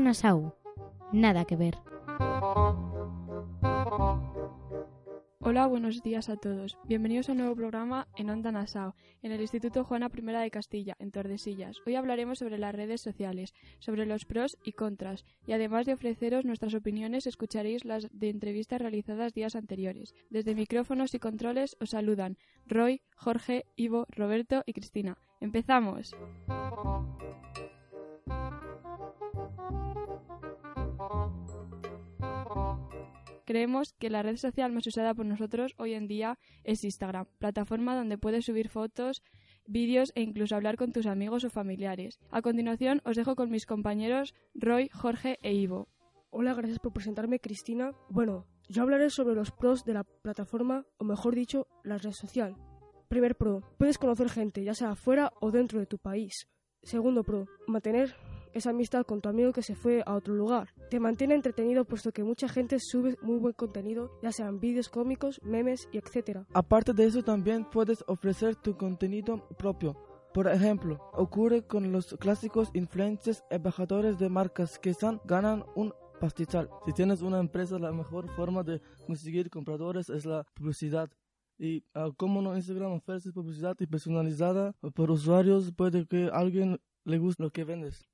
Nassau. Nada que ver. Hola, buenos días a todos. Bienvenidos a un nuevo programa en Onda Nassau, en el Instituto Juana I de Castilla, en Tordesillas. Hoy hablaremos sobre las redes sociales, sobre los pros y contras, y además de ofreceros nuestras opiniones, escucharéis las de entrevistas realizadas días anteriores. Desde micrófonos y controles os saludan Roy, Jorge, Ivo, Roberto y Cristina. ¡Empezamos! Creemos que la red social más usada por nosotros hoy en día es Instagram, plataforma donde puedes subir fotos, vídeos e incluso hablar con tus amigos o familiares. A continuación os dejo con mis compañeros Roy, Jorge e Ivo. Hola, gracias por presentarme, Cristina. Bueno, yo hablaré sobre los pros de la plataforma, o mejor dicho, la red social. Primer pro, puedes conocer gente, ya sea fuera o dentro de tu país. Segundo pro, mantener esa amistad con tu amigo que se fue a otro lugar. Te mantiene entretenido puesto que mucha gente sube muy buen contenido, ya sean vídeos cómicos, memes y etc. Aparte de eso también puedes ofrecer tu contenido propio. Por ejemplo, ocurre con los clásicos influencers embajadores de marcas que están, ganan un pastizal. Si tienes una empresa, la mejor forma de conseguir compradores es la publicidad. Y uh, como no Instagram ofrece publicidad y personalizada por usuarios, puede que a alguien le guste lo que vendes.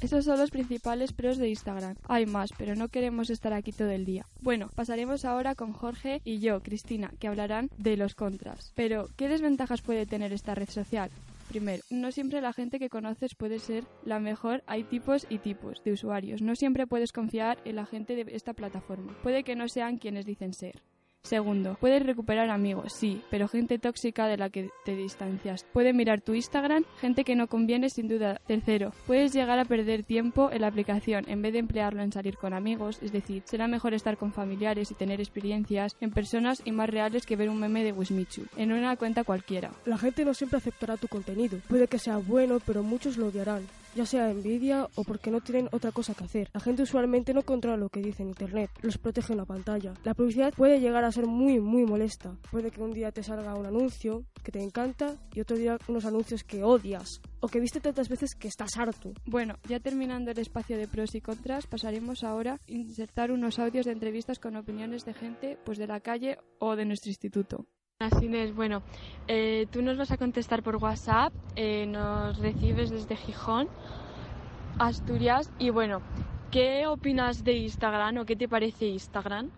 Estos son los principales pros de Instagram. Hay más, pero no queremos estar aquí todo el día. Bueno, pasaremos ahora con Jorge y yo, Cristina, que hablarán de los contras. Pero, ¿qué desventajas puede tener esta red social? Primero, no siempre la gente que conoces puede ser la mejor, hay tipos y tipos de usuarios. No siempre puedes confiar en la gente de esta plataforma. Puede que no sean quienes dicen ser. Segundo, puedes recuperar amigos, sí, pero gente tóxica de la que te distancias. Puede mirar tu Instagram, gente que no conviene sin duda. Tercero, puedes llegar a perder tiempo en la aplicación en vez de emplearlo en salir con amigos, es decir, será mejor estar con familiares y tener experiencias en personas y más reales que ver un meme de Wismichu en una cuenta cualquiera. La gente no siempre aceptará tu contenido. Puede que sea bueno, pero muchos lo odiarán ya sea envidia o porque no tienen otra cosa que hacer. La gente usualmente no controla lo que dice en Internet, los protege en la pantalla. La publicidad puede llegar a ser muy, muy molesta. Puede que un día te salga un anuncio que te encanta y otro día unos anuncios que odias o que viste tantas veces que estás harto. Bueno, ya terminando el espacio de pros y contras, pasaremos ahora a insertar unos audios de entrevistas con opiniones de gente pues de la calle o de nuestro instituto. Así es, bueno, eh, tú nos vas a contestar por WhatsApp, eh, nos recibes desde Gijón, Asturias, y bueno, ¿qué opinas de Instagram o qué te parece Instagram?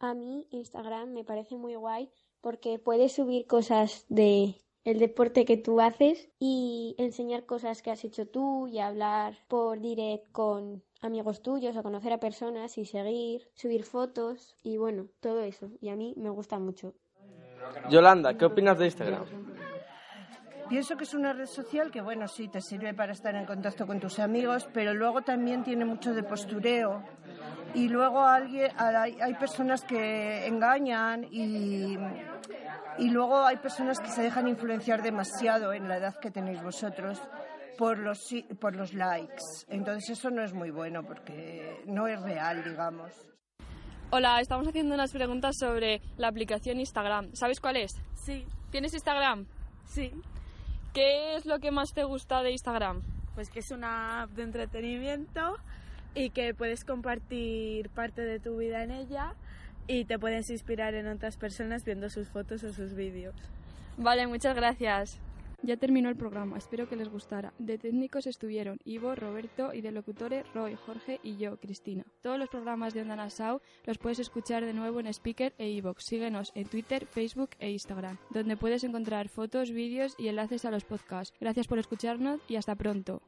A mí Instagram me parece muy guay porque puedes subir cosas de el deporte que tú haces y enseñar cosas que has hecho tú y hablar por direct con amigos tuyos o conocer a personas y seguir, subir fotos y bueno, todo eso. Y a mí me gusta mucho. Yolanda, ¿qué opinas de Instagram? Pienso que es una red social que, bueno, sí, te sirve para estar en contacto con tus amigos, pero luego también tiene mucho de postureo. Y luego alguien, hay, personas que engañan y, y luego hay personas que se dejan influenciar demasiado en la edad que tenéis vosotros por los, por los likes. Entonces eso no es muy bueno porque no es real, digamos. Hola, estamos haciendo unas preguntas sobre la aplicación Instagram. ¿Sabes cuál es? Sí. ¿Tienes Instagram? Sí. ¿Qué es lo que más te gusta de Instagram? Pues que es una app de entretenimiento y que puedes compartir parte de tu vida en ella y te puedes inspirar en otras personas viendo sus fotos o sus vídeos. Vale, muchas gracias. Ya terminó el programa, espero que les gustara. De técnicos estuvieron Ivo, Roberto y de locutores Roy, Jorge y yo, Cristina. Todos los programas de Onda Nassau los puedes escuchar de nuevo en Speaker e iVoox. Síguenos en Twitter, Facebook e Instagram, donde puedes encontrar fotos, vídeos y enlaces a los podcasts. Gracias por escucharnos y hasta pronto.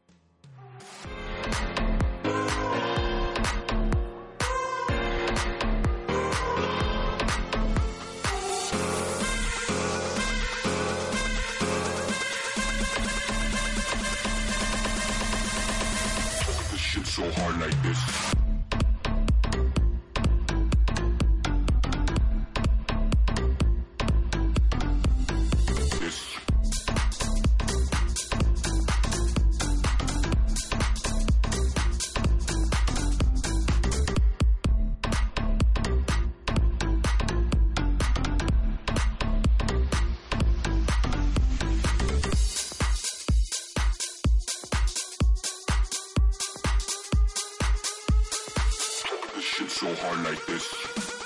So hard like this. So hard like this.